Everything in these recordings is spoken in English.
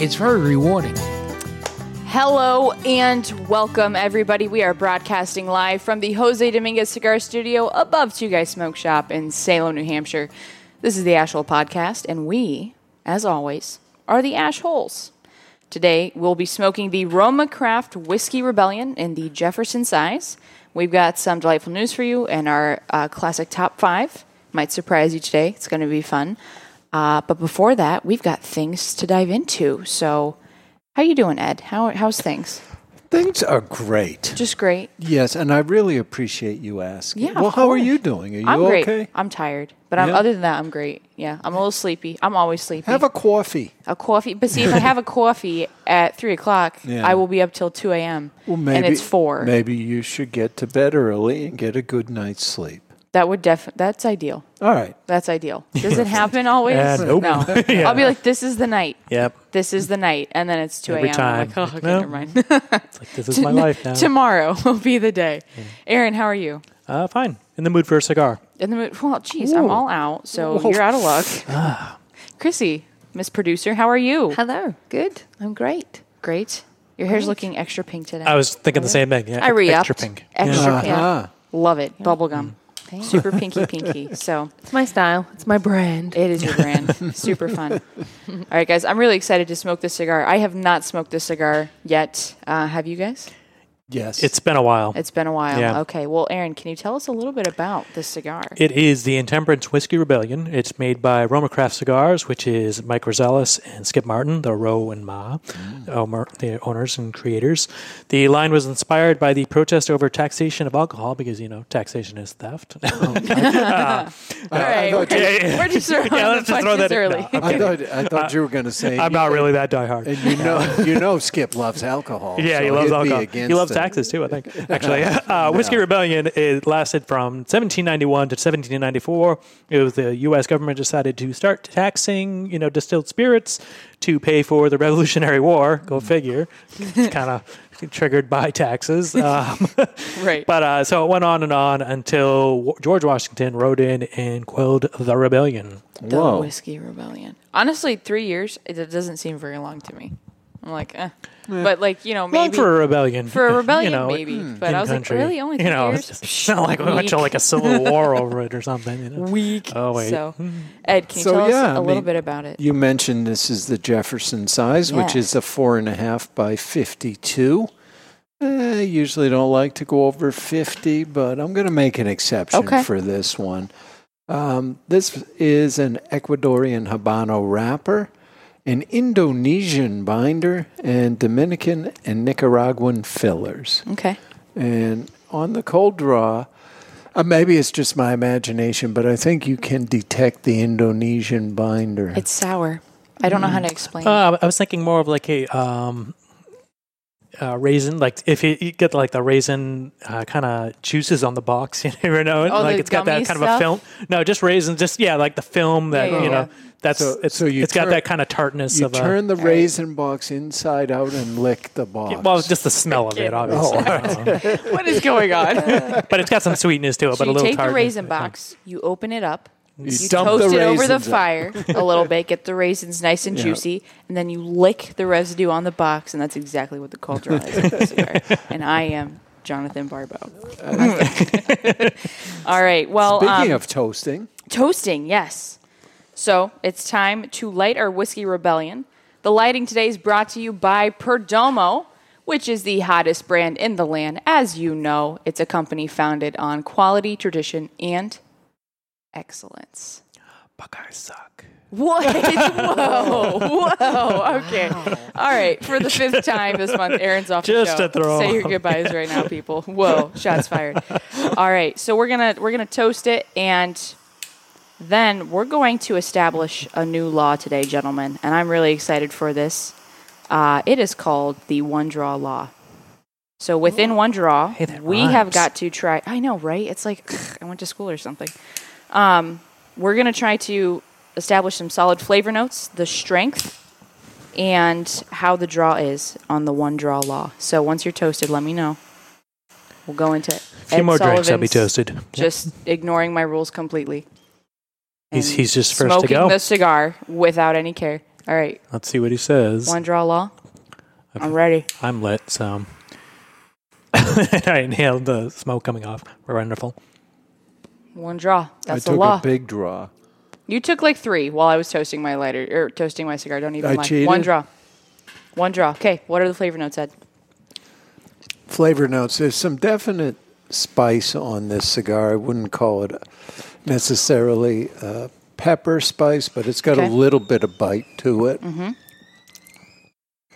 It's very rewarding. Hello and welcome, everybody. We are broadcasting live from the Jose Dominguez Cigar Studio above Two Guys Smoke Shop in Salem, New Hampshire. This is the Ashhole Podcast, and we, as always, are the Ashholes. Today, we'll be smoking the Roma Craft Whiskey Rebellion in the Jefferson size. We've got some delightful news for you and our uh, classic top five. Might surprise you today. It's going to be fun. Uh, but before that, we've got things to dive into. So, how you doing, Ed? How how's things? Things are great. Just great. Yes, and I really appreciate you asking. Yeah, Well, how are you doing? Are you I'm great. okay? I'm tired, but I'm, Yeah? other than that, I'm great. Yeah, I'm a little sleepy. I'm always sleepy. Have a coffee. a coffee, but see, if I have a coffee at three o'clock, Yeah. I will be up till two a.m. Well, maybe and it's four. Maybe you should get to bed early and get a good night's sleep. That would def. That's ideal. All right. That's ideal. Does it happen always? Uh, nope. No. Yeah. I'll be like, this is the night. Yep. This is the night, and then it's two Every a.m. I'm time. like, oh, okay, No. never mind. It's like this is my life now. Tomorrow will be the day. Aaron, how are you? Uh, fine. In the mood for a cigar. In the mood. Well, geez, I'm all out, so you're out of luck. Ah. Chrissy, Miss Producer, how are you? Hello. Good. I'm great. Great. Your hair's looking extra pink today. I was thinking the same thing. Yeah. I re-upped. Extra pink. Extra Yeah. pink. Ah. Love it. Bubblegum. Thanks. Super pinky pinky. So It's my style. It's my brand. it is your brand. Super fun. All right, guys. I'm really excited to smoke this cigar. I have not smoked this cigar yet. Uh, have you guys? Yes. It's been a while. It's been a while. Yeah. Okay. Well, Aaron, can you tell us a little bit about this cigar? It is the Intemperance Whiskey Rebellion. It's made by Roma Craft Cigars, which is Mike Rosales and Skip Martin, the Ro and Ma, mm. uh, owner- the owners and creators. The line was inspired by the protest over taxation of alcohol because, you know, taxation is theft. Oh. Uh, All right. We're, yeah. we're just throwing Yeah, let's just throw that early. No. I thought I thought you were going to uh, say. I'm not really that diehard. And you know, you know, Skip loves alcohol. Yeah, so he loves alcohol. He loves it. Taxes too, I think. Actually, uh, Whiskey Rebellion it lasted from 1791 to 1794. It was the U.S. government decided to start taxing, you know, distilled spirits to pay for the Revolutionary War. Mm. Go figure. It's kind of triggered by taxes. Um, Right. but uh, so it went on and on until George Washington rode in and quelled the rebellion. The Whoa. Whiskey Rebellion. Honestly, three years, it it doesn't seem very long to me. I'm like, eh. But, like, you know, maybe. Long for a rebellion. For a rebellion, you know, maybe. But in I was country. like, really? Only three you know, years? It's not like we went to Weak. like a civil war over it or something. You know? Weak. Oh, wait. So, Ed, can you So, tell us yeah, a I little mean, bit about it? You mentioned this is the Jefferson size, which is a four and a half by fifty-two. Eh, I usually don't like to go over fifty, but I'm going to make an exception Okay. for this one. Um, this is an Ecuadorian Habano wrapper, an Indonesian binder, and Dominican and Nicaraguan fillers. Okay. And on the cold draw, uh, maybe it's just my imagination, but I think you can detect the Indonesian binder. It's sour. I don't know how to explain it. Uh, I was thinking more of like a um, uh, raisin, like if you, you get like the raisin uh, kind of juices on the box, you never know. Oh, like the it's got that kind stuff? of a film. No, just raisins. Just yeah, like the film that Yeah, yeah, you know. yeah. That's So- it's so you it's got that kind of tartness you of a. turn the raisin box inside out and lick the box. yeah, well, just the smell of it, obviously. Uh, what is going on? but it's got some sweetness to it, so but a little. you little take the raisin box, you open it up, you, you dump toast the it over the raisins fire a little bit, get the raisins nice and Yeah. juicy, and then you lick the residue on the box, and that's exactly what the cold draw is. with the cigar. And I am Jonathan Barbeau. All right. Well, Speaking um, of toasting, Toasting, yes. So it's time to light our whiskey rebellion. The lighting today is brought to you by Perdomo, which is the hottest brand in the land. As you know, it's a company founded on quality, tradition, and excellence. Buckeyes suck. What? Whoa. Whoa. Okay. All right. For the fifth time this month, Aaron's off Just the show. to throw Say your goodbyes right now, people. Whoa. Shots fired. All right. So we're gonna we're gonna toast it and then we're going to establish a new law today, gentlemen, and I'm really excited for this. Uh, it is called the one draw law. So within one draw, Hey, we have got to try. I know, right? It's like I went to school or something. Um, we're gonna try to establish some solid flavor notes, the strength, and how the draw is on the one draw law. So once you're toasted, let me know. We'll go into it. A few more drinks, I'll be toasted. Just ignoring my rules completely. He's- he's just first to smoking go. the cigar without any care. All right, Let's see what he says. one draw law. I'm ready. I'm lit, so. I inhaled the smoke coming off. Wonderful. One draw. That's I the took law. a big draw. you took like three while I was toasting my lighter or toasting my cigar. Don't even I lie. cheated? One draw. One draw. Okay. What are the flavor notes, Ed? Flavor notes. There's some definite spice on this cigar. I wouldn't call it necessarily uh, pepper spice, but it's got Okay. Mm-hmm. a little bit of bite to it,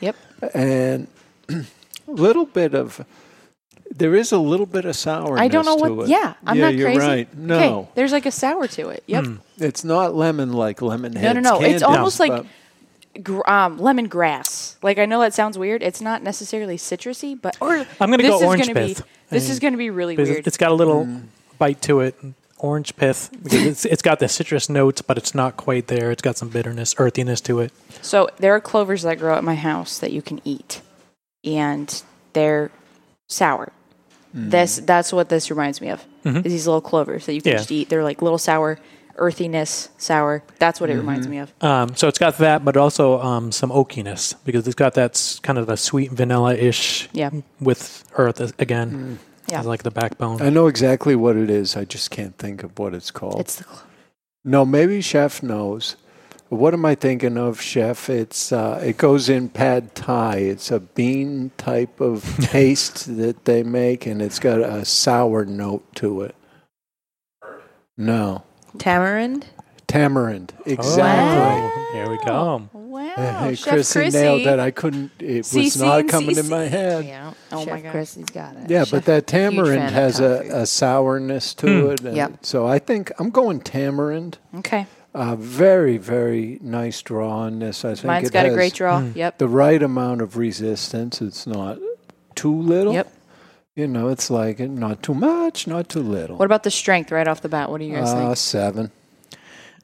Yep. and a little bit of. There is a little bit of sourness. I don't know what. it. Yeah, I'm yeah, not you're crazy. right. No, Okay, there's like a sour to it. Yep. it's not lemon like lemon No, heads. no, no. It's candy, almost like but- gr- um, lemon grass. Like I know that sounds weird. It's not necessarily citrusy, but or I'm gonna this go is orange gonna Be, this I is going to be really weird. It's got a little Mm. bite to it. Orange pith. Because it's, it's got the citrus notes, but it's not quite there. It's got some bitterness, earthiness to it. So there are clovers that grow at my house that you can eat, and they're sour. This that's what this reminds me of. Is these little clovers that you can Yeah. just eat. They're like little sour, earthiness, sour. That's what it reminds me of. Um, so it's got that, but also um, some oakiness because it's got that kind of a sweet vanilla-ish Yeah. with earth as- again. Yeah. as like the backbone. I know exactly what it is. I just can't think of what it's called. It's the clo- No, maybe Chef knows. What am I thinking of, Chef? It's uh, it goes in pad thai. It's a bean type of paste that they make, and it's got a sour note to it. No, Tamarind. Tamarind. Oh, Exactly. here we go. wow, Hey, Chef Chrissy, Chrissy. nailed that. I couldn't. It CC was not coming in my head. Yeah. Oh Chef my gosh. Chrissy's got it. Yeah, Chef- but that huge tamarind fan of has coffee. a, a sourness to it. and Yep. So I think I'm going tamarind. Okay, Uh, very, very nice draw on this. I think mine's it got a has great draw. Yep. the right amount of resistance. It's not too little. Yep. You know, it's like not too much, not too little. What about the strength right off the bat? What do you guys uh, think? seven.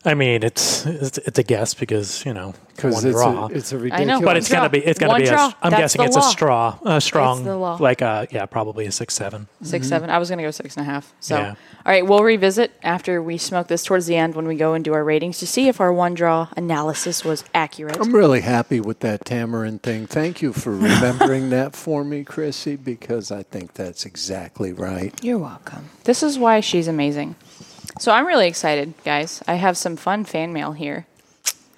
I mean, it's it's, it's a guess because you know Because one it's draw. a, it's a ridiculous. I know, but it's Draw. gonna be it's gonna One be. A, draw. I'm That's guessing it's law. a straw, a strong, like uh yeah, probably a six seven. 6 seven. I was gonna go six and a half. So, Yeah. all right, we'll revisit after we smoke this towards the end when we go and do our ratings to see if our one draw analysis was accurate. I'm really happy with that tamarind thing. Thank you for remembering that for me, Chrissy, because I think that's exactly right. You're welcome. This is why she's amazing. So I'm really excited, guys. I have some fun fan mail here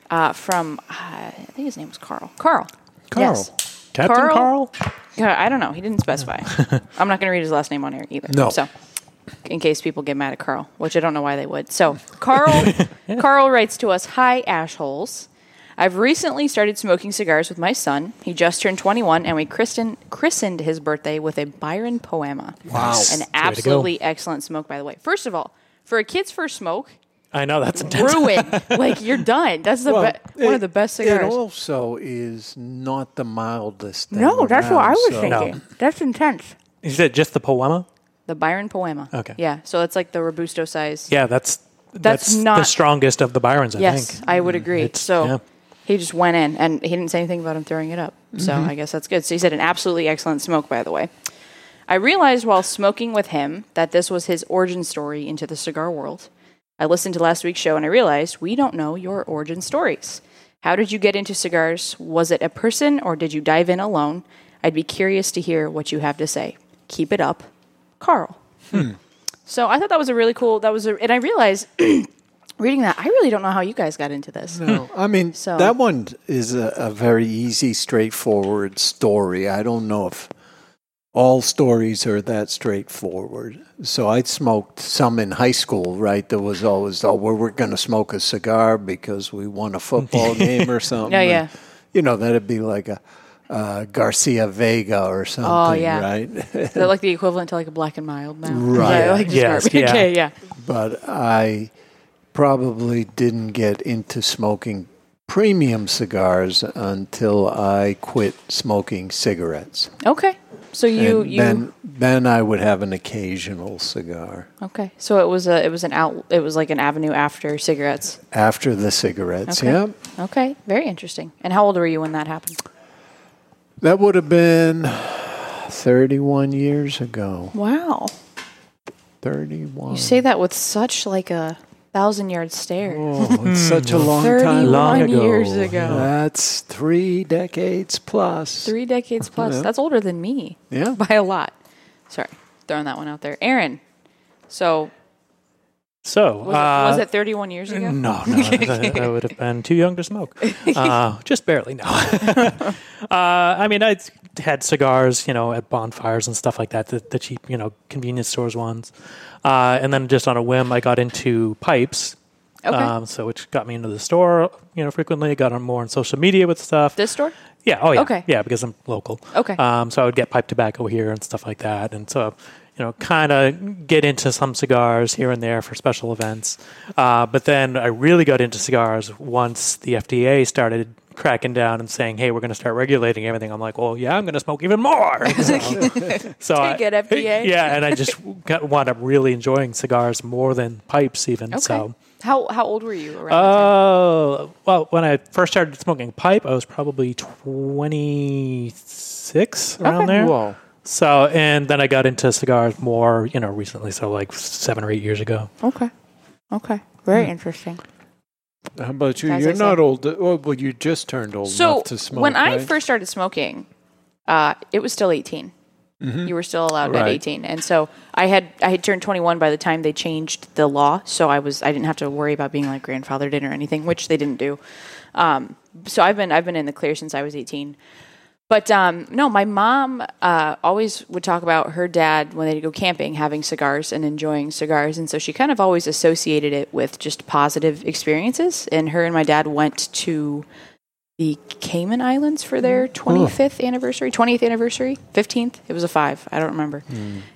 uh, from uh, I think his name was Carl. Carl. Carl. Yes. Captain Carl? Carl. Yeah, I don't know. He didn't specify. I'm not going to read his last name on air either. No. So, in case people get mad at Carl, which I don't know why they would. So, Carl, Carl writes to us, "Hi, ashholes. I've recently started smoking cigars with my son. He just turned 21, and we christened christened his birthday with a Byron poema. Wow. An That's the way to go. absolutely excellent smoke, by the way. First of all, for a kid's first smoke, I know that's intense. ruined. like you're done. That's the Well, be- one it- of the best cigars. It also is not the mildest. Thing no, that's what I was so- thinking. That's intense. You said just the poema. The Byron poema. Okay. Yeah. So it's like the robusto size. Yeah, that's That's that's, the strongest of the Byrons. I yes, think. I would agree. It's- So yeah. he just went in, and he didn't say anything about him throwing it up. So Mm-hmm. I guess that's good. So he said an absolutely excellent smoke, by the way. I realized while smoking with him that this was his origin story into the cigar world. I listened to last week's show and I realized we don't know your origin stories. How did you get into cigars? Was it a person or did you dive in alone? I'd be curious to hear what you have to say. Keep it up, Carl. Hmm. So I thought that was a really cool. That was a, and I realized reading that I really don't know how you guys got into this. No, I mean So- that one is a, a very easy, straightforward story. I don't know if all stories are that straightforward. So I smoked some in high school, right? There was always, oh, well, we're going to smoke a cigar because we won a football game or something. Yeah, And, yeah. You know, that'd be like a uh, Garcia Vega or something, oh, yeah. right? Is that like the equivalent to like a black and mild now? Right. Yeah, like Yes, yeah. Okay, yeah. but I probably didn't get into smoking premium cigars until I quit smoking cigarettes. Okay. So you and you then then I would have an occasional cigar okay. So it was a it was an out it was like an avenue after cigarettes. after the cigarettes. Okay. Yeah, Okay. Very interesting. And how old were you when that happened? that would have been thirty-one years ago. Wow. Thirty-one. You say that with such like a thousand yard stare. Oh, it's hmm. such a long time. Thirty-one Long ago. years ago. That's three decades plus. Three decades plus. Yeah. That's older than me. Yeah. By a lot. Sorry. Throwing that one out there. Aaron. So So, was, uh, it, was it 31 years ago? No, no, I, I would have been too young to smoke. Uh, just barely, no. uh, I mean, I had cigars, you know, at bonfires and stuff like that, the, the cheap, you know, convenience stores ones. Uh, and then just on a whim, I got into pipes. Okay. Um, so which got me into the store, you know, frequently. Got on more on social media with stuff. This store? Yeah. Oh, yeah. Okay. Yeah, because I'm local. Okay. Um, so I would get pipe tobacco here and stuff like that, and so you know, kind of get into some cigars here and there for special events. Uh, but then I really got into cigars once the FDA started cracking down and saying, "Hey, we're going to start regulating everything." I'm like, "Well, yeah, I'm going to smoke even more." so, so Take it, FDA. Yeah, and I just got, wound up really enjoying cigars more than pipes, even. Okay. So. How how old were you around? that Oh, well, when I first started smoking pipe, I was probably 26 around there. Whoa. So, and then I got into cigars more, you know, recently. So, like seven or eight years ago. Okay. Okay. Very interesting. How about you? As You're not said. old. Well, you just turned old So enough to smoke. when I right? first started smoking, uh, it was still 18. You were still allowed at Right. 18, and so I had I had turned 21 by the time they changed the law. So I was I didn't have to worry about being like grandfathered in or anything, which they didn't do. Um, so I've been I've been in the clear since I was 18. But um, no, my mom uh, always would talk about her dad when they'd go camping, having cigars and enjoying cigars, and so she kind of always associated it with just positive experiences. And her and my dad went to the Cayman Islands for their 25th anniversary, 20th anniversary, 15th. It was a five. I don't remember.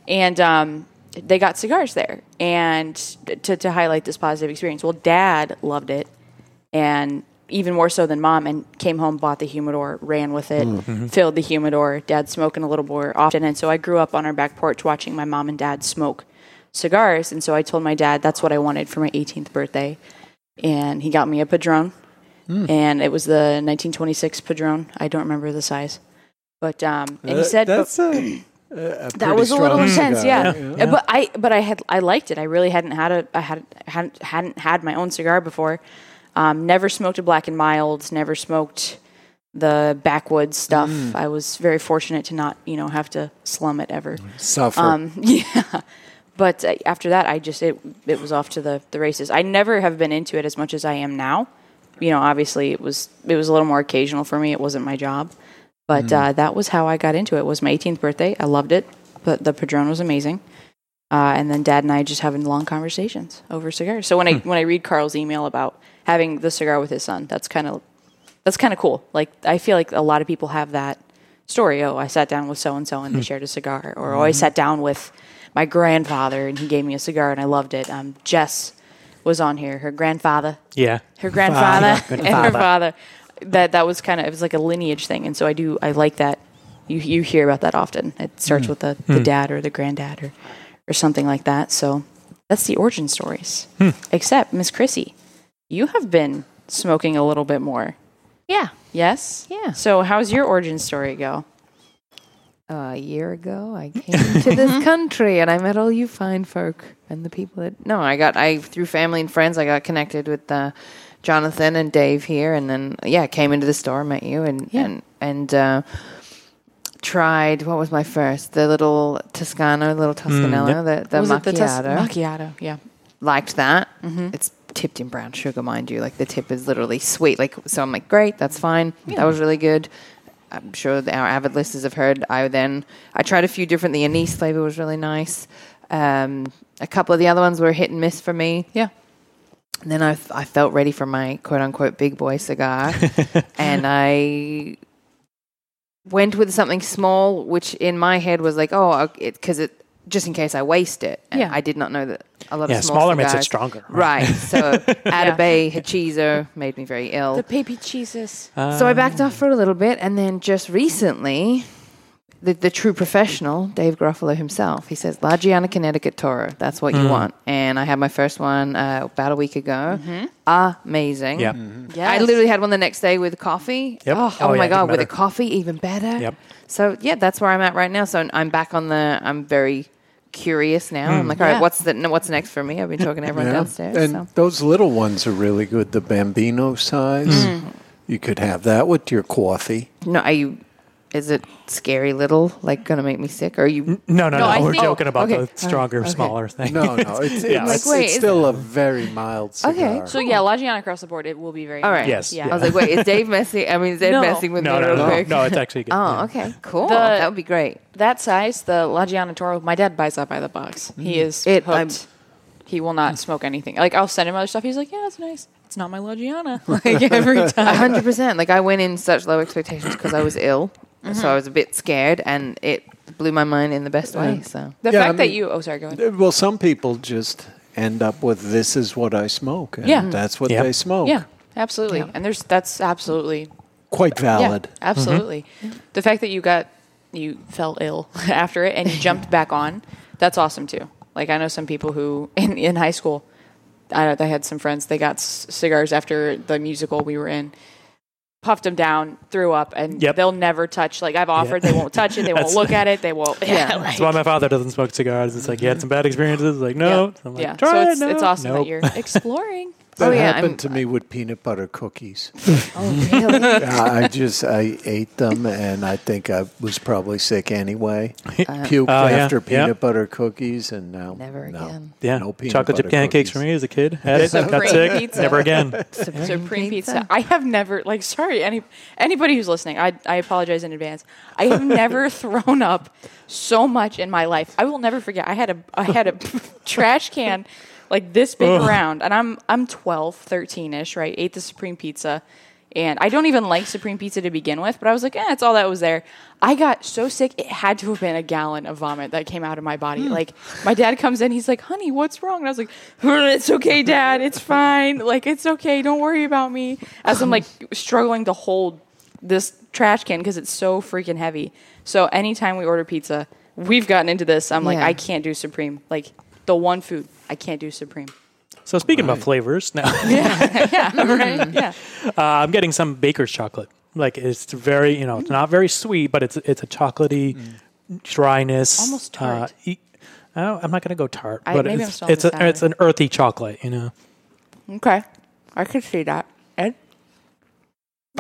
And um, they got cigars there, and to to highlight this positive experience. Well, Dad loved it, and even more so than mom and came home bought the humidor ran with it filled the humidor dad smoking a little more often and so i grew up on our back porch watching my mom and dad smoke cigars and so i told my dad that's what i wanted for my 18th birthday and he got me a padron and it was the 1926 padron i don't remember the size but um and he Uh, said but- a, a that was a little strong intense, cigar. yeah. Uh, But I, but I had, I liked it. I really hadn't had a, I had, hadn't, hadn't had my own cigar before. Um, never smoked a black and mild. Never smoked the backwoods stuff. Mm. I was very fortunate to not, you know, have to slum it ever. Suffer. Um, yeah. But uh, after that, I just it it was off to the the races. I never have been into it as much as I am now. You know, obviously it was it was a little more occasional for me. It wasn't my job, but uh, that was how I got into it. it. Was my 18th birthday. I loved it. But the Padron was amazing. Uh, and then Dad and I just having long conversations over cigars. So when I when I read Carl's email about having the cigar with his son, that's kind of that's kind of cool. Like I feel like a lot of people have that story. Oh, I sat down with so and so and they hmm. shared a cigar, or oh, I mm-hmm. sat down with my grandfather and he gave me a cigar and I loved it. Um, Jess was on here. Her grandfather, Yeah. her grandfather, and her father. That that was kind of it was like a lineage thing, and so I do I like that. You you hear about that often. It starts hmm. with the, the hmm. dad or the granddad or or something like that. So that's the origin stories. Except Miss Chrissy, you have been smoking a little bit more. Yeah. Yes. Yeah. So how's your origin story go? Uh, a year ago, I came to this country and I met all you fine folk and the people that. No, I got, I, through family and friends, I got connected with uh, Jonathan and Dave here. And then, yeah, came into the store, met you, and, Yeah. and, and, uh, tried, what was my first? The little Toscano, little Toscanello, the, the was macchiato. it the tus- macchiato? Yeah. liked that. Mm-hmm. It's tipped in brown sugar, mind you. Like the tip is literally sweet. Like so, I'm like, great, that's fine. That was really good. I'm sure that our avid listeners have heard. I then I tried a few different. The anise flavor was really nice. Um, a couple of the other ones were hit and miss for me. Yeah. And then I, I felt ready for my quote unquote big boy cigar. and I went with something small, which in my head was like, oh, because it, just in case I waste it. And Yeah. I did not know that a lot Yeah, of small smaller makes it stronger, Right. right? So Atabey Hechizo made me very ill. The baby Jesus. so I backed off for a little bit, and then just recently, the, the true professional, Dave Garofalo himself, he says, La Gianna Connecticut Toro, that's what Mm. you want. And I had my first one uh, about a week ago. Amazing. Yeah. Yes. I literally had one the next day with coffee. Yep. Oh, Oh, oh yeah, my God, with a coffee, even better. Yep. So, yeah, that's where I'm at right now. So I'm back on the, I'm very curious now. I'm like, all right, Yeah. what's the what's next for me? I've been talking to everyone downstairs. And so. those little ones are really good. The Bambino size. Mm. You could have that with your coffee. No, are you? Is it scary little? Like gonna make me sick? Or are you? No, no, No, no. We're think- joking about okay. the stronger, Okay. smaller thing. No, no, it's, Yeah. it's, Like, wait, it's is- still a very mild cigar. Okay. So yeah, La Gianna across the board, it will be very. All right. nice. Yes, Yeah. I was like, wait, is Dave messing? I mean, is Ed No. messing with no, me no, real no, quick? no. It's actually good. Oh, yeah. okay, cool. The- that would be great. That size, the La Gianna Toro, my dad buys that by the box. He mm. is It- hooked. I'm- he will not smoke anything. Like I'll send him other stuff. He's like, yeah, it's nice. It's not my La Gianna. Like every A time. hundred percent. Like I went in such low expectations because I was ill, Mm-hmm. so I was a bit scared, and it blew my mind in the best way. So The Yeah, fact I that you. Oh, sorry. Go ahead. Well, some people just end up with this is what I smoke. And Yeah. That's what Yep. they smoke. Yeah, absolutely. And there's that's absolutely Quite valid. Yeah, absolutely. The fact that you got you fell ill after it and you jumped back on, that's awesome too. Like I know some people who in, in high school, I, I had some friends. They got c- cigars after the musical we were in. Puffed them down, threw up, and Yep. they'll never touch. Like I've offered, they won't touch it. They won't look at it. They won't. Yeah, like- That's why my father doesn't smoke cigars. It's like you had mm-hmm. some bad experiences. Like no, yeah. I'm like, yeah. Try So it, it's, it's awesome Nope. that you're exploring. That Oh, yeah, happened I'm- to me with peanut butter cookies. oh really? I I just I ate them and I think I was probably sick anyway. Uh, Puked Oh, yeah, after yeah. peanut butter cookies and now Never no, again. yeah, no peanut chocolate chip butter pancakes for me as a kid. Had it, got sick. pizza. Never again. Supreme pizza. I have never like sorry any anybody who's listening. I I apologize in advance. I have never thrown up so much in my life. I will never forget. I had a I had a trash can like this big around and I'm I'm 12, 13ish, right? Ate the supreme pizza. And I don't even like supreme pizza to begin with, but I was like, eh, that's all that was there. I got so sick, it had to have been a gallon of vomit that came out of my body. Like, my dad comes in, he's like, honey, what's wrong? And I was like, it's okay, dad, it's fine. Like, it's okay, don't worry about me. As I'm like struggling to hold this trash can because it's so freaking heavy. So, anytime we order pizza, we've gotten into this. I'm like, Yeah. I can't do supreme. Like, the one food, I can't do supreme. So speaking about flavors, now yeah, right? Yeah. uh, I'm getting some baker's chocolate. Like it's very, you know, it's not very sweet, but it's it's a chocolatey dryness. Almost tart. Uh, e- I don't- I'm not going to go tart, I- but it's it's, a, it's an earthy chocolate. You know, Okay. I could see that. Ed?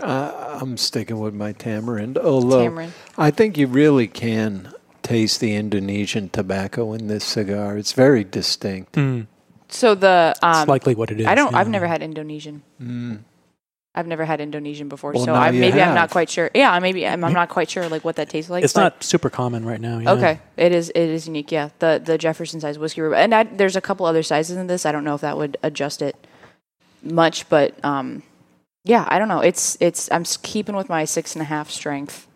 Uh, I'm sticking with my tamarind. Although Tamarind. I think you really can taste the Indonesian tobacco in this cigar. It's very distinct. So the um, it's likely what it is. I don't. yeah. I've never had Indonesian. I've never had Indonesian before, Well, so I, you maybe I'm not quite sure. Yeah, maybe I'm, I'm not quite sure like what that tastes like. It's not super common right now. yeah. Okay, it is. It is unique. Yeah, the the Jefferson size whiskey rhubarb, and I, there's a couple other sizes in this. I don't know if that would adjust it much, but um, yeah, I don't know. It's it's. I'm keeping with my six and a half strength.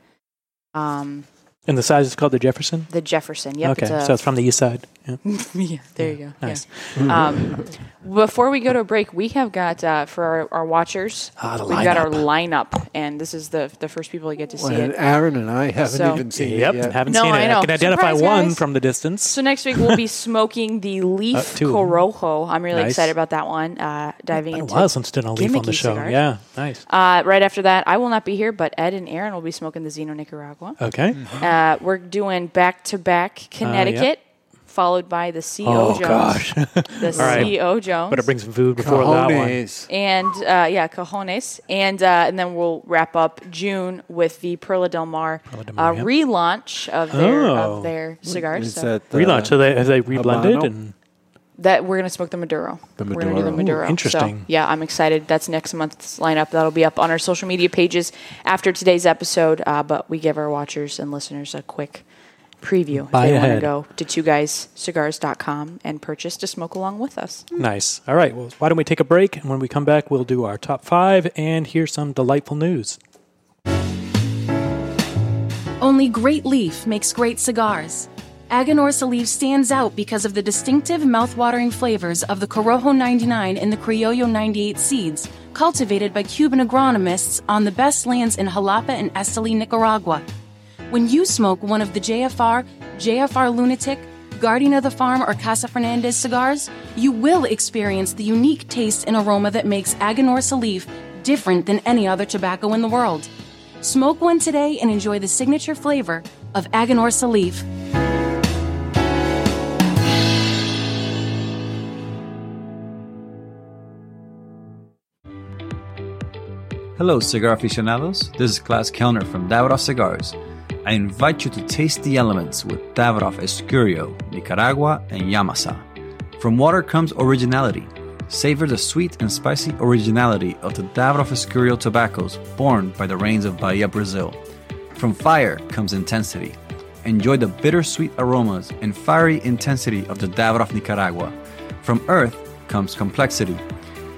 Um, And the size is called the Jefferson. the Jefferson. Yep. okay, It's so it's from the east side. Yeah. yeah, there you go. Nice. Yeah. Um, before we go to a break, we have got uh, for our, our watchers, Ah, the we've got our lineup, and this is the the first people to get to see And it. Aaron and I haven't So- even seen Yep, it yet. haven't No, seen it. I know. can identify Surprise, one guys. from the distance. So next week we'll be smoking the Leaf Uh. Corojo. I'm really Nice. excited about that one. Uh, diving Been a into while since did a leaf on the show. cigars. Yeah, nice. Uh, right after that, I will not be here, but Ed and Aaron will be smoking the Zino Nicaragua. Okay. Uh, we're doing back to back Connecticut, followed by the CO Oh Jones. gosh, The right. CO Jones. better bring some food before that one. Cojones. and uh, yeah, cojones, and uh, and then we'll wrap up June with the Perla Del Mar, Perla Del Mar, uh, yep. relaunch of their Oh. of their cigars. Is So that uh, Relaunch. So they have they reblended Habano? and that we're gonna smoke the Maduro. The We're gonna do the Maduro. Maduro. Ooh, interesting. So, yeah, I'm excited. That's next month's lineup. That'll be up on our social media pages after today's episode. Uh, but we give our watchers and listeners a quick preview Buy if they want to ahead. go to two guyscigars.com and purchase to smoke along with us. Hmm. nice. All right. Well, why don't we take a break? And when we come back, we'll do our top five and hear some delightful news. Only Great Leaf makes great cigars. Aganorsa Leaf stands out because of the distinctive mouth-watering flavors of the Corojo 99 and the Criollo 98 seeds, cultivated by Cuban agronomists on the best lands in Jalapa and Esteli, Nicaragua. When you smoke one of the JFR, JFR Lunatic, Guardian of the Farm, or Casa Fernandez cigars, you will experience the unique taste and aroma that makes Aganorsa Leaf different than any other tobacco in the world. Smoke one today and enjoy the signature flavor of Aganorsa Leaf. Hello, cigar aficionados. This is Klaus Kellner from Davidoff Cigars. I invite you to taste the elements with Davidoff Escurio, Nicaragua, and Yamasa. From water comes originality. Savor the sweet and spicy originality of the Davidoff Escurio tobaccos born by the rains of Bahia, Brazil. From fire comes intensity. Enjoy the bittersweet aromas and fiery intensity of the Davidoff Nicaragua. From earth comes complexity.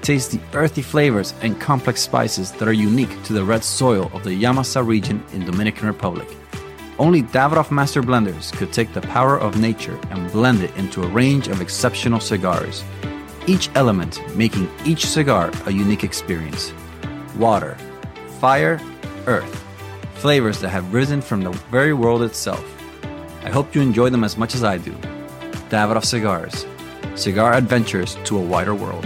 Taste the earthy flavors and complex spices that are unique to the red soil of the Yamasa region in Dominican Republic. Only Davidoff Master Blenders could take the power of nature and blend it into a range of exceptional cigars. Each element making each cigar a unique experience. Water, fire, earth. Flavors that have risen from the very world itself. I hope you enjoy them as much as I do. Davidoff Cigars. Cigar adventures to a wider world.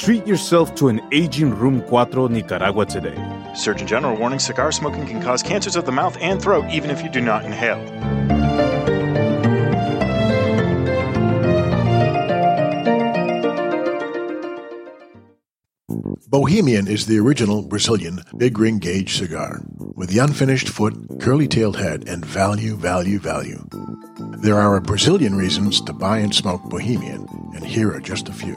Treat yourself to an aging Room 4 Nicaragua today. Surgeon General warning cigar smoking can cause cancers of the mouth and throat even if you do not inhale. Bohemian is the original Brazilian big ring gauge cigar with the unfinished foot, curly tailed head, and value, value, value. There are a Brazilian reasons to buy and smoke Bohemian, and here are just a few.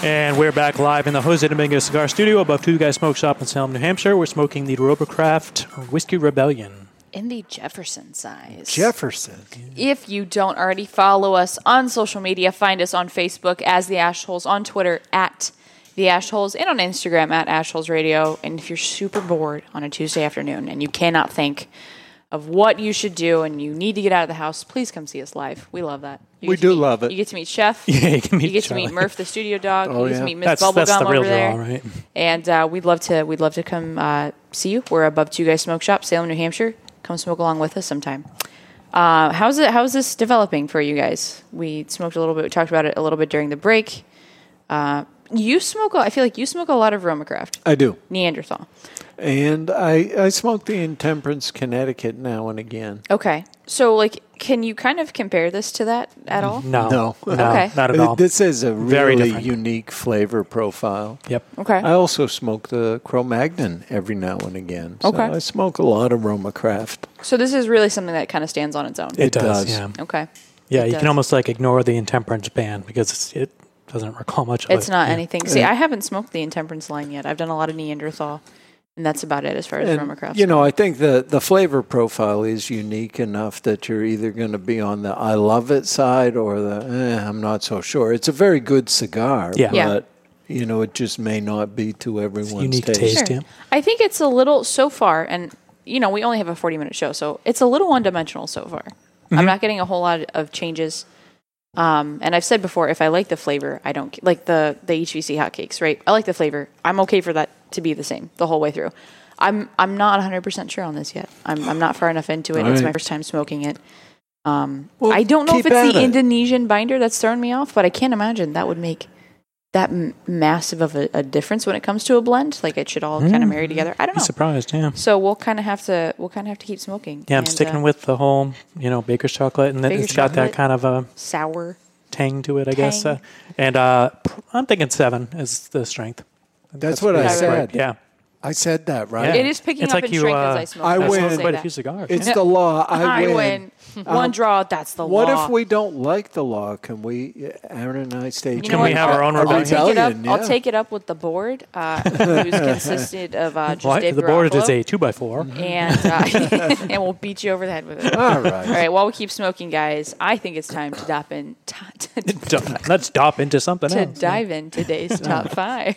And we're back live in the Jose Dominguez Cigar Studio above Two Guys Smoke Shop in Salem, New Hampshire. We're smoking the Roma Craft Whiskey Rebellion. In the Jefferson size. Jefferson. If you don't already follow us on social media, find us on Facebook as The Ashholes, on Twitter at The Ashholes, and on Instagram at Ashholes Radio. And if you're super bored on a Tuesday afternoon and you cannot think of what you should do and you need to get out of the house, please come see us live. We love that. You We do meet- love it. You get to meet Chef. Yeah, you can meet You get to meet Murph, the studio dog. Oh, you get yeah. to meet Miss That's- that's Bubblegum the real over there. draw, right? And uh, we'd love to we'd love to come uh, see you. We're above Two Guys Smoke Shop, Salem, New Hampshire. Come smoke along with us sometime. Uh, how's it? How's this developing for you guys? We smoked a little bit. We talked about it a little bit during the break. Uh, you smoke. a- I feel like you smoke a lot of Romacraft, I do. Neanderthal. And I, I smoke the Intemperance Connecticut now and again. Okay, so like, can you kind of compare this to that at all? No, No. no, Okay. not at all. This is a Very really different. unique flavor profile. Yep. Okay. I also smoke the Cro-Magnon every now and again. So Okay. I smoke a lot of Roma Craft. So this is really something that kind of stands on its own. It, It does. does. Yeah. okay. Yeah. It You does. can almost like ignore the intemperance ban because it's, it doesn't recall much of It's it. not Yeah. anything. See, I haven't smoked the Intemperance line yet. I've done a lot of Neanderthal, and that's about it as far as And, Romacraft. you know, I think the, the flavor profile is unique enough that you're either going to be on the I love it side or the eh, I'm not so sure. It's a very good cigar, Yeah. but, Yeah. you know, it just may not be to everyone's unique taste. taste. Sure. Yeah. I think it's a little so far, and you know, we only have a forty-minute show, so it's a little one-dimensional so far. Mm-hmm. I'm not getting a whole lot of changes. Um, and I've said before, if I like the flavor, I don't like the the HVC hotcakes. Right? I like the flavor. I'm okay for that to be the same the whole way through. I'm I'm not 100 percent sure on this yet. I'm I'm not far enough into it. All It's right. my first time smoking it. Um, Well, I don't know if it's the it. Indonesian binder that's throwing me off, but I can't imagine that would make that m- massive of a, a difference when it comes to a blend. Like it should all kind of marry together. I don't Be know. surprised. Yeah. So we'll kind of have to we'll kind of have to keep smoking. Yeah, I'm And, sticking uh, with the whole, you know, baker's chocolate, and then Baker's it's got that kind of a sour. tang to it, I guess. Uh, and uh, I'm thinking seven is the strength. That's what I Right. said. Yeah, I said that, right? Yeah. It is picking It's up like in you, strength uh, as I smoke. I win. say quite a that. few cigars. It's yeah. the law. I, I win. win. One draw. That's the What law. What if we don't like the law? Can we, Aaron and I, stage You Can know we what? have our own I'll, I'll take it up. Rebellion, I'll yeah. take it up with the board, uh, who's consisted of uh, just Well, Dave the board is a two by four. and uh, and we'll beat you over the head with it. All right. All right. While we keep smoking, guys, I think it's time to dop in to, to, Let's dop into something to else. dive in today's top five.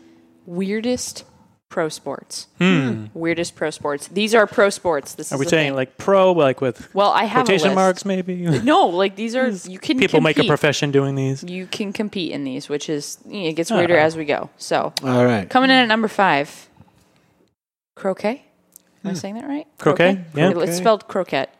Weirdest pro sports. Weirdest pro sports. These are pro sports. This Hmm. Are is we the saying thing. like pro, like with Well, I have a quotation list. marks, maybe? No, like these are you can People make a profession doing these. You can compete in these, which is you know, it gets weirder Oh. as we go. So All right. coming in at number five, croquet. Am I saying that right? Hmm. Croquet? Yeah. It's spelled croquette.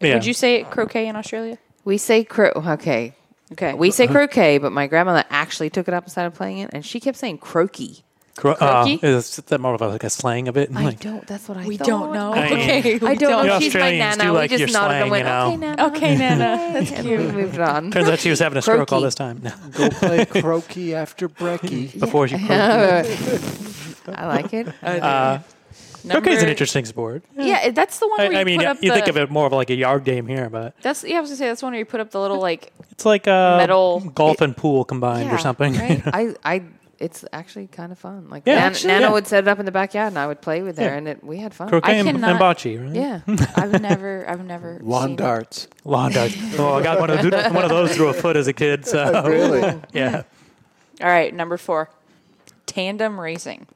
Yeah. Would you say croquet in Australia? We say cro. Okay. Okay. We say croquet, but my grandmother actually took it up and started playing it, and she kept saying croaky. Cro- uh, Croaky? is that more of a, like a slang of it? I Like, don't. That's what I. we thought. don't know. I mean- okay. I we don't know. You She's my Australians nana. do we like just your nodded slang, and went, you know. "Okay, nana." Okay, Nana. That's and we cute. moved on. turns out she was having a stroke all Croaky. this time. No. Go play croquis after brekkie. Before she croaky. I like it. uh, Croquet is an interesting sport. Yeah, that's the one where I, you I mean, put you up think of it more of like a yard game here, but That's yeah. I was gonna say that's one where you put up the little like it's like uh, Metal- golf and pool combined Yeah, or something. right? I, I, it's actually kind of fun. Like Yeah, Nan- actually, Nana yeah. would set it up in the backyard, and I would play with her, Yeah. and it, we had fun. Croquet I and, and bocce, right? Yeah. I've never I've never Lawn seen- darts. Lawn darts. Oh, I got one of, those, one of those through a foot as a kid. So Really? yeah, All right, number four, tandem racing.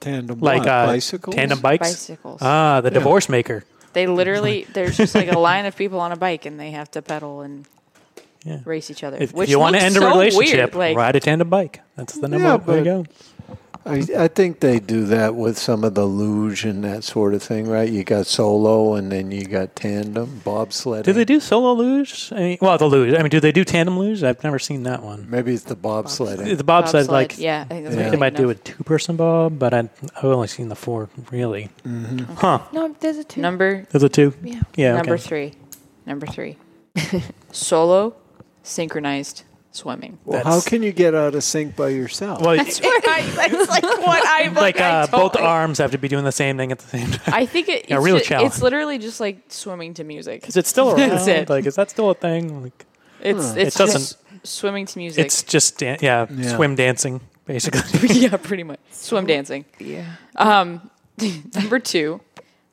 Tandem like what? uh, bicycles? tandem bikes. Bicycles. Ah, the divorce maker. They literally there's just like a line of people on a bike and they have to pedal and Yeah. race each other. If, if you want to looks end a so relationship, weird. Like ride a tandem bike. That's the number. Yeah, there you go. I, I think they do that with some of the luge and that sort of thing, right? You got solo and then you got tandem, bobsled. Do they do solo luge? I mean, well, the luge. I mean, do they do tandem luge? I've never seen that one. Maybe it's the bobsledding. The bobsled, bobsled, like yeah, I think that's they what I'm might thinking do of. a two-person bob, but I, I've only seen the four. Really? Mm-hmm. Huh? no, there's a two. number There's a two. Yeah. Yeah. number okay. three. Number three. Solo synchronized swimming. Well, how That's- can you get out of sync by yourself? Well, That's what I that's like what I like I uh, both totally- arms have to be doing the same thing at the same time. I think it, Yeah, it's, real ju- challenge. it's literally just like swimming to music. Is it still around? That's it. Like, is that still a thing? Like, It's It it's doesn't- just swimming to music. it's just dan- yeah, Yeah. swim dancing basically. yeah, pretty much swim dancing. Yeah. Um, number two,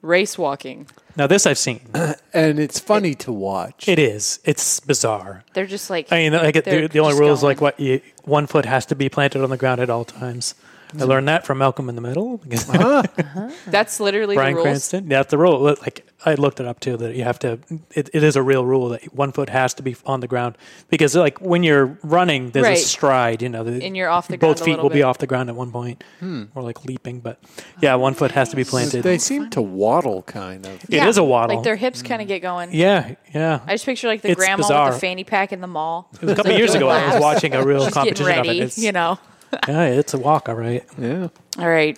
race walking. Now this I've seen. and it's funny to watch. It is. It's bizarre. They're just like I mean, like They're the, the only just rule is going. like what you one foot has to be planted on the ground at all times. I learned that from Malcolm in the Middle. Uh-huh. Uh-huh. That's literally Bryan the rules. Cranston. Yeah, that's the rule. Like I looked it up too. That you have to. It, it is a real rule that one foot has to be on the ground because like when you're running, there's Right. a stride. You know, the, And you're off the both ground a feet little will be bit. off the ground at one point, Hmm. or like leaping. But yeah, one foot has to be oh, planted. They seem to waddle, kind of. It is a waddle. Like their hips kind of hmm. get going. yeah, yeah. I just picture like the It's grandma bizarre. with the fanny pack in the mall. It was a couple years ago. I was watching a real Just getting competition ready, of it. It's, you know. yeah, it's a walk, all right. Yeah. All right,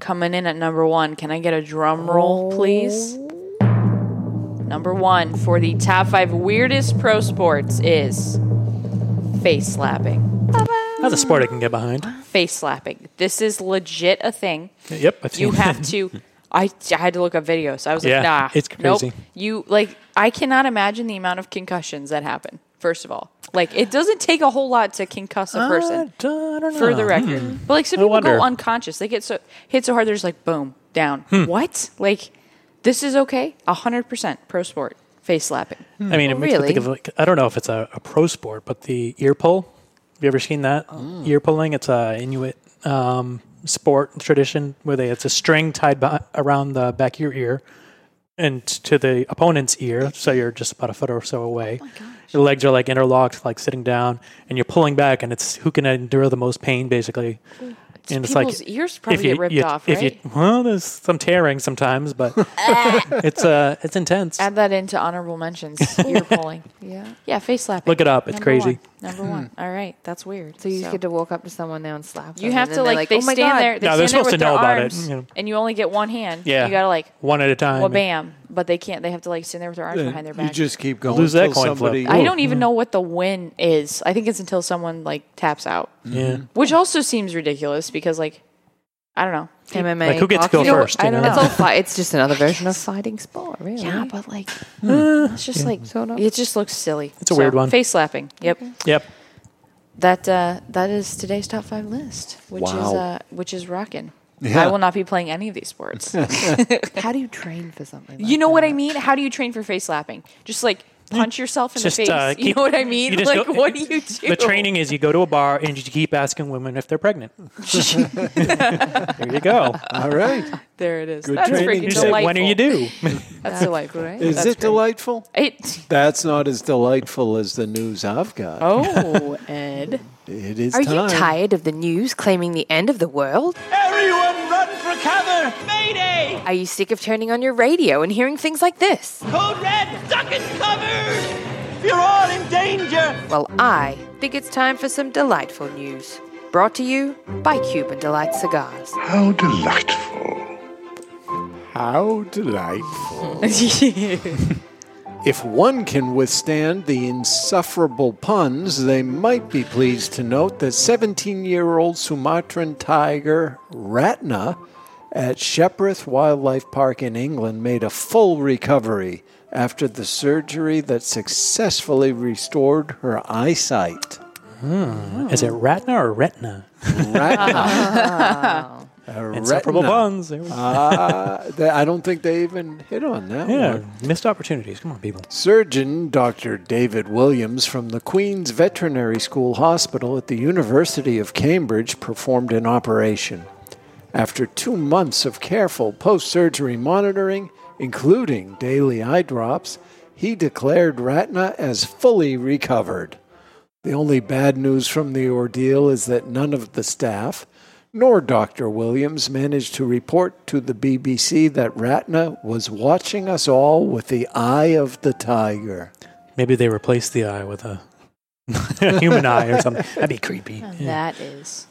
coming in at number one. Can I get a drum roll, please? Number one for the top five weirdest pro sports is face slapping. That's a sport I can get behind. Face slapping. This is legit a thing. Yep, I've You seen have to. I, I had to look up videos. I was Yeah, like, nah, it's nope. crazy. You like, I cannot imagine the amount of concussions that happen. First of all, like it doesn't take a whole lot to concuss a person. For the know. record, Hmm. but like some I people wonder. go unconscious. They get so hit so hard, they're just like boom down. Hmm. What? Like this is okay? hundred percent pro sport face slapping. I mean, it makes me think of like I don't know if it's a, a pro sport, but the ear pull. Have you ever seen that ear pulling? It's a Inuit um, sport tradition where they it's a string tied beh around the back of your ear and to the opponent's ear, so you're just about a foot or so away. your legs are like interlocked, like sitting down, and you're pulling back, and it's who can endure the most pain, basically. and it's like people's ears probably if you, get ripped you- off, if you- right? well, there's some tearing sometimes, but it's uh, it's intense. Add that into honorable mentions. Ear pulling. Yeah. Yeah, face slapping. Look it up. It's Number crazy. one. Number one. Hmm. All right, that's weird. So you just get to walk up to someone now and slap them. You have and to then like, they're they oh my stand God. there. They No, they're stand there supposed with to know their about it, arms, you know. and you only get one hand. Yeah. you gotta like One at a time. well, bam. But they can't. They have to like stand there with their arms Then behind their back. you just keep going. Lose that till coin flip. somebody, I oh, don't even know what the win is. I think it's until someone like taps out, Yeah. Mm-hmm. which also seems ridiculous because like I don't know. MMA. Like, who gets to go boxing. first, you I don't know? know. It's all fight. It's just another version of fighting sport, really. Yeah, but like Hmm. it's just like it just looks silly. It's a weird one. Face slapping. Yep. Yep. That uh, that is today's top five list, which is Wow. uh, which is rocking. Yeah. I will not be playing any of these sports. How do you train for something? Like you know what I mean? How do you train for face slapping? Just like punch yourself in Just, the face. uh, you know what I mean? Like go- what do you do? The training is you go to a bar and you keep asking women if they're pregnant. there you go. All right. There it is. Good That's training. freaking You delightful. say, when are you due? That's delightful, right? Is That's it great. delightful? It, That's not as delightful as the news I've got. oh, Ed. It is Are time. you tired of the news claiming the end of the world? Everyone run for cover! Mayday! Are you sick of turning on your radio and hearing things like this? Code red, duck and cover! You're all in danger! Well, I think it's time for some delightful news. Brought to you by Cuban Delight Cigars. How delightful. How delightful. If one can withstand the insufferable puns, they might be pleased to note that 17 year old Sumatran tiger Ratna at Shepreth Wildlife Park in England made a full recovery after the surgery that successfully restored her eyesight. Is it Ratna or Retina? Ratna. A Insufferable retina. puns. There we go. Uh, they- I don't think they even hit on that yeah, one. missed opportunities. Come on, people. Surgeon Dr. David Williams from the Queen's Veterinary School Hospital at the University of Cambridge performed an operation. After two months of careful post surgery monitoring, including daily eye drops, he declared Ratna as fully recovered. The only bad news from the ordeal is that none of the staff, nor Dr. Williams, managed to report to the BBC that Ratna was watching us all with the eye of the tiger. Maybe they replaced the eye with a, a human eye or something. That'd be creepy. Yeah. That is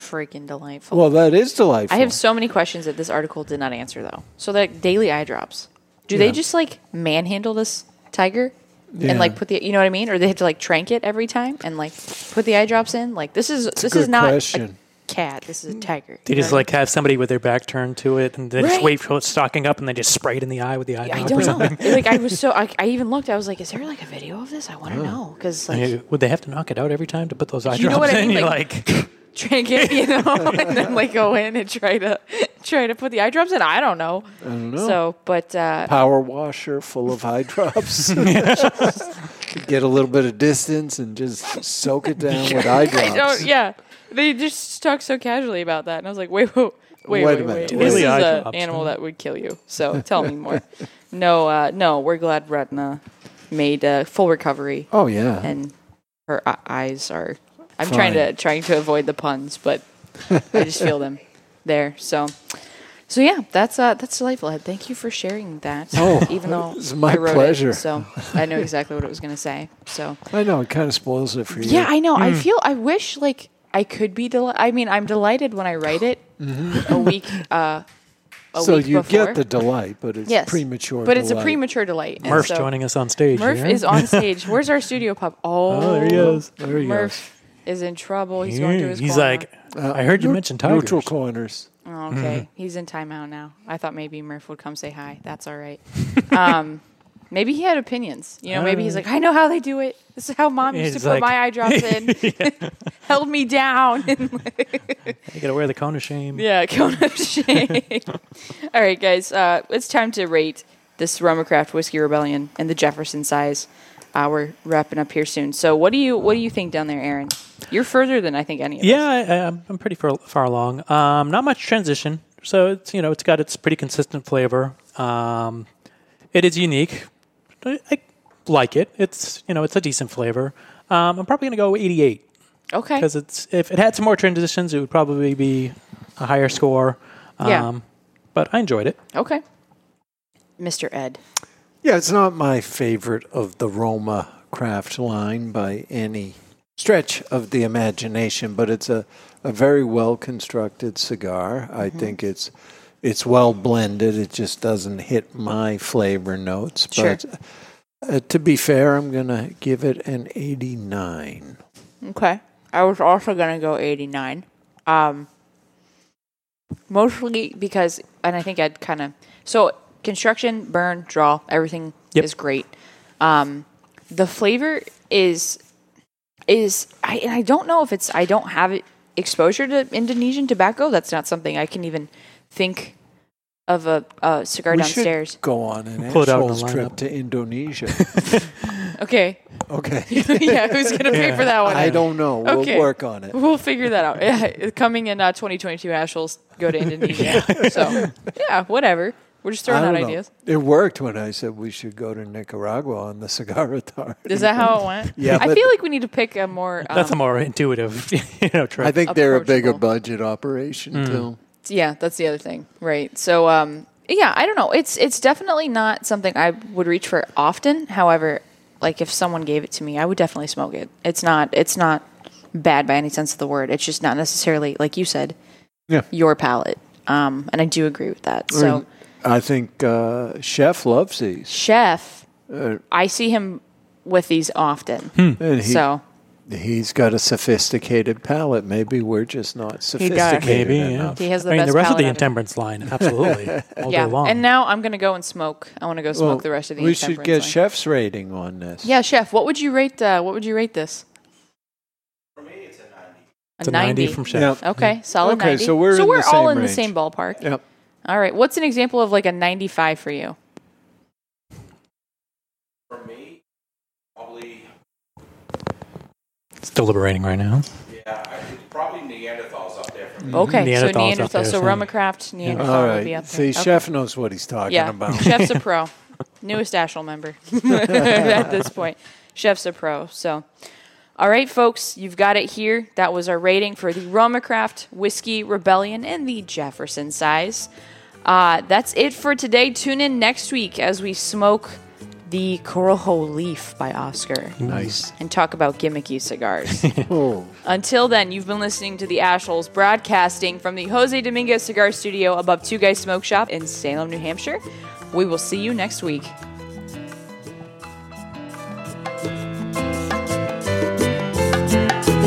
freaking delightful. Well, that is delightful. I have so many questions that this article did not answer, though. So, the daily eye drops. Do Yeah. they just like manhandle this tiger Yeah. and like put the, you know what I mean, or they have to like trank it every time and like put the eye drops in? Like this is a this good is not question. a cat. This is a tiger. They You know just like have somebody with their back turned to it and then just wait for it stocking up and then just spray it in the eye with the eye I, mean? I drop or don't know. something. like I was so I, I even looked. I was like, is there like a video of this? I want to know because like would they have to knock it out every time to put those eye You know drops what I in? mean? You're Like- like, trank it, you know, and then like go in and try to try to put the eye drops in. I don't know. I don't know. So, but uh, Power washer full of eye drops. get a little bit of distance and just soak it down with eye drops. I don't. Yeah, they just talk so casually about that, and I was like, wait, wait, wait, Wait wait, a minute. wait. Really This is an animal that would kill you. So tell me more. No, uh, no, we're glad Ratna made uh, full recovery, Oh yeah. and her uh, eyes are. I'm trying to trying to avoid the puns, but I just feel them there. So. So yeah, that's uh, that's delightful. Ed. Thank you for sharing that. Oh, even though it's my I wrote pleasure. It, so I know exactly what it was going to say. So I know it kind of spoils it for you. yeah, I know. I Mm. feel. I wish like I could be delighted. I mean, I'm delighted when I write it a week. Uh, a Mm-hmm. so week you before. get the delight, but it's yes, premature. But it's a premature delight. And Murph's so- joining us on stage. Murph is on stage. Where's our studio pup? Oh, Oh, there he is. There he is. Murph is in trouble. He's going to his He's corner. like, I heard you neut- mention tigers. neutral corners. Oh, okay. He's in timeout now. I thought maybe Murph would come say hi. That's all right. um, maybe he had opinions. You know, maybe he's like, I know how they do it. This is how mom used He's to put my eye drops in. Held me down. You gotta wear the cone of shame. yeah, cone of shame. all right, guys. Uh, it's time to rate this Roma Craft Whiskey Rebellion and the Jefferson size. Uh, we're wrapping up here soon. So, what do you what do you think down there, Aaron? You're further than I think any of us. Yeah, I, I- I'm I'm pretty far, far along. Um, not much transition, so it's you know it's got its pretty consistent flavor. Um, it is unique. I, I like it. It's you know it's a decent flavor. Um, I'm probably gonna go 88 Okay. because it's if it had some more transitions, it would probably be a higher score. Um, Yeah. But I enjoyed it. Okay. Mr. Ed. Yeah, it's not my favorite of the Roma craft line by any stretch of the imagination, but it's a, a very well constructed cigar. I Mm-hmm. think it's it's well blended. It just doesn't hit my flavor notes. Sure. But uh, to be fair, I'm going to give it an 89. Okay. I was also going to go 89. Um, mostly because, and I think I'd kind of, so construction, burn, draw, everything Yep. is great. Um, the flavor is, is, I, and I don't know if it's, I don't have it exposure to Indonesian tobacco. That's not something I can even think of a, a cigar we downstairs. should go on an Pull it out in trip to Indonesia. Okay. okay. yeah, who's going to pay for that one? I don't know. Okay. We'll work on it. We'll figure that out. Yeah, coming in uh, 2022, Ashholes go to Indonesia. so yeah, whatever. We're just throwing out know. ideas. It worked when I said we should go to Nicaragua on the cigar authority. Is that how it went? Yeah, I feel like we need to pick a more. Um, That's a more intuitive, you know, trip. I think they're a bigger budget operation Mm. too. yeah, that's the other thing, right? So um, yeah, I don't know. It's it's definitely not something I would reach for often. However, like if someone gave it to me, I would definitely smoke it. It's not it's not bad by any sense of the word. It's just not necessarily like you said, Yeah. your palate. Um, and I do agree with that. So. mean, I think uh, Chef loves these. Chef, Uh, I see him with these often. and he, So he's got a sophisticated palate. Maybe we're just not does. sophisticated Maybe, yeah. enough. he has the I mean, best the rest of the palate out intemperance line, absolutely, all yeah. day long. And now I'm gonna go and smoke. I want to go smoke Well, the rest of the. we should get line. Chef's rating on this. Yeah, chef. What would you rate? Uh, what would you rate this? It's a 90 from Chef. Yep. Okay, solid Okay, 90. so we're in we're the all same in the same ballpark. Yep. All right. What's an example of like a 95 for you? For me, probably it's deliberating right now. Yeah, I, probably Neanderthals up there for me. Okay, Neanderthals so up Neanderthal. there, So so- Roma Craft, Neanderthal All would be up there. See, Okay. Chef knows what he's talking yeah, about. Chef's a pro. Newest Ashel member at this point. Chef's a pro. So, all right, folks, you've got it here. That was our rating for the Roma Craft Whiskey Rebellion and the Jefferson size. Uh, that's it for today. Tune in next week as we smoke the Corojo Leaf by Oscar. Nice. And talk about gimmicky cigars. Oh. Until then, you've been listening to the Ashholes broadcasting from the Jose Dominguez Cigar Studio above Two Guys Smoke Shop in Salem, New Hampshire. We will see you next week.